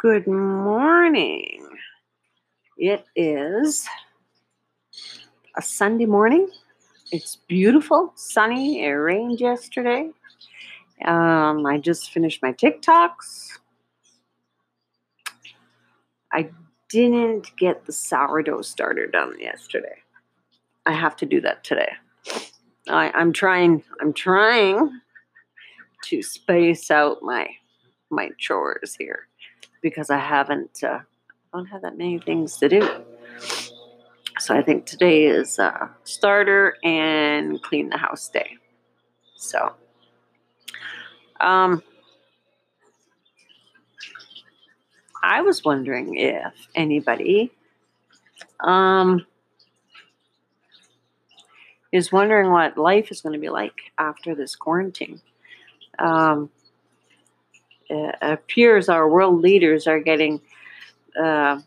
Good morning. It is a Sunday morning. It's beautiful, sunny. It rained yesterday. Um, I just finished my TikToks. I didn't get the sourdough starter done yesterday. I have to do that today. I, I'm trying. I'm trying to space out my my chores here because I haven't uh, I don't have that many things to do. So I think today is uh, starter and clean the house day. So, um, I was wondering if anybody um, is wondering what life is going to be like after this quarantine. Um, appears our world leaders are getting uh,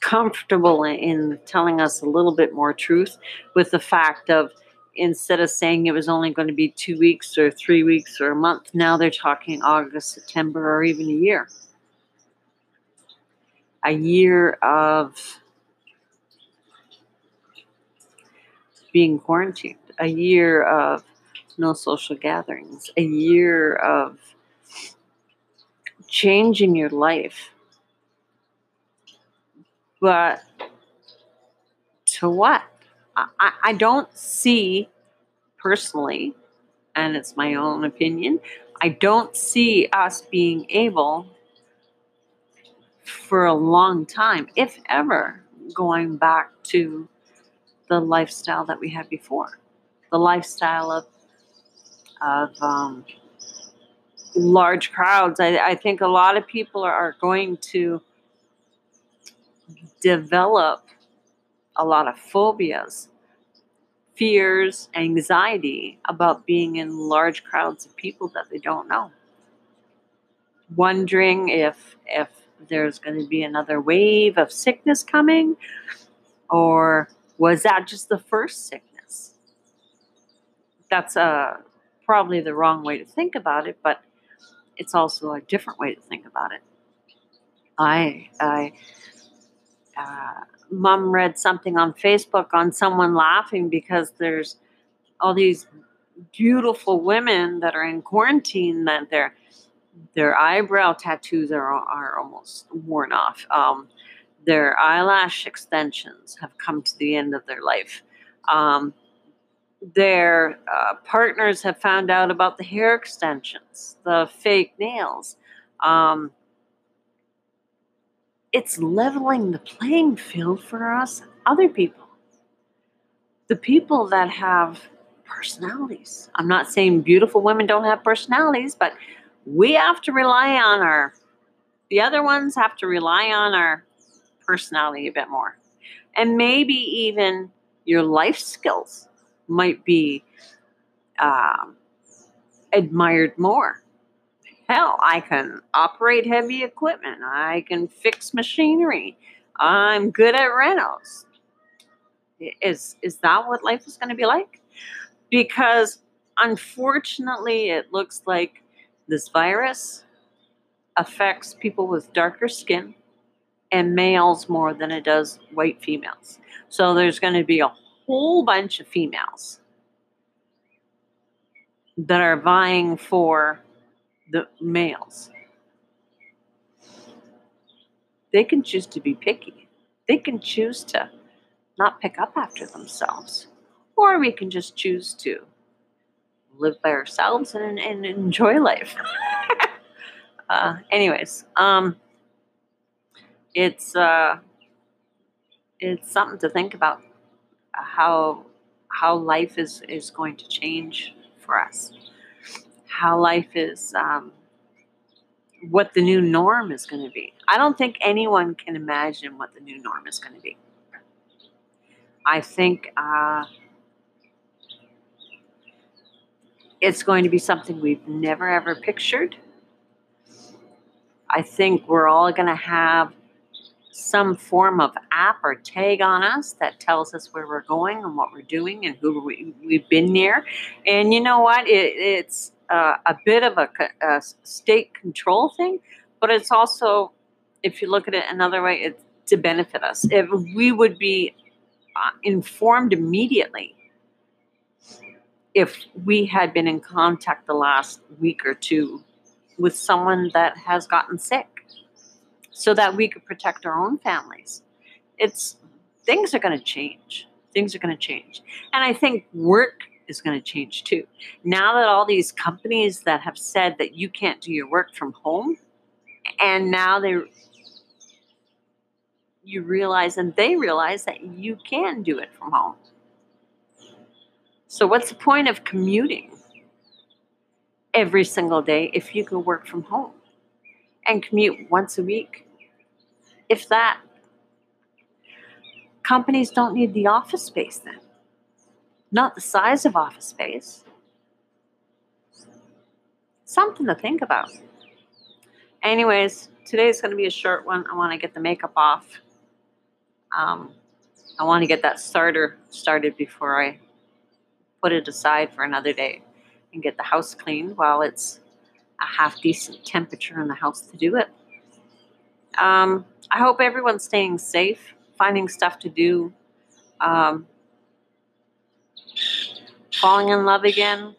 comfortable in telling us a little bit more truth with the fact of instead of saying it was only going to be two weeks or three weeks or a month, now they're talking August, September, or even a year. A year of being quarantined, a year of no social gatherings, a year of changing your life. But to what? I, I don't see personally, and it's my own opinion, I don't see us being able for a long time, if ever, going back to the lifestyle that we had before. The lifestyle of of um, large crowds. I, I, think a lot of people are going to develop a lot of phobias, fears, anxiety about being in large crowds of people that they don't know. Wondering if if there's going to be another wave of sickness coming, or was that just the first sickness? That's a uh, probably the wrong way to think about it, but it's also a different way to think about it. I, I, uh, mom read something on Facebook on someone laughing because there's all these beautiful women that are in quarantine that their their eyebrow tattoos are are almost worn off. Um, their eyelash extensions have come to the end of their life. Um, their uh, partners have found out about the hair extensions, the fake nails. Um, it's leveling the playing field for us, other people. The people that have personalities. I'm not saying beautiful women don't have personalities, but we have to rely on our, the other ones have to rely on our personality a bit more. And maybe even your life skills might be um, admired more. Hell, I can operate heavy equipment. I can fix machinery. I'm good at rentals. Is is that what life is going to be like? Because unfortunately, it looks like this virus affects people with darker skin and males more than it does white females. So there's going to be a whole bunch of females that are vying for the males. They can choose to be picky. They can choose to not pick up after themselves. Or we can just choose to live by ourselves and, and enjoy life. uh, anyways, um, it's uh, it's something to think about how how life is is going to change for us, how life is, um, what the new norm is going to be. I don't think anyone can imagine what the new norm is going to be. I think uh, it's going to be something we've never ever pictured. I think we're all going to have some form of app or tag on us that tells us where we're going and what we're doing and who we, have been near. And you know what? It, it's uh, a bit of a, a, state control thing, but it's also if you look at it another way, it's to benefit us. If we would be uh, informed immediately if we had been in contact the last week or two with someone that has gotten sick so that we could protect our own families. It's things are going to change. Things are going to change. And I think work is going to change too. Now that all these companies that have said that you can't do your work from home, and now they you realize and they realize that you can do it from home. So what's the point of commuting every single day if you can work from home and commute once a week? If that companies don't need the office space then not the size of office space. Something to think about. Anyways, today's going to be a short one. I want to get the makeup off. Um, I want to get that starter started before I put it aside for another day and get the house clean while it's a half decent temperature in the house to do it. Um, I hope everyone's staying safe, finding stuff to do. Um, falling in love again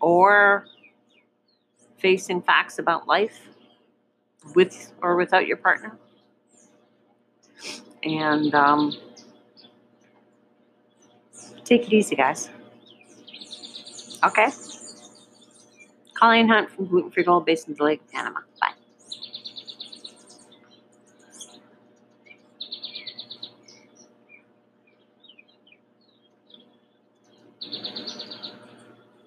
or facing facts about life with or without your partner. And um, take it easy, guys. Okay? Colleen Hunt from Gluten Free Gold based in the Lake, Panama.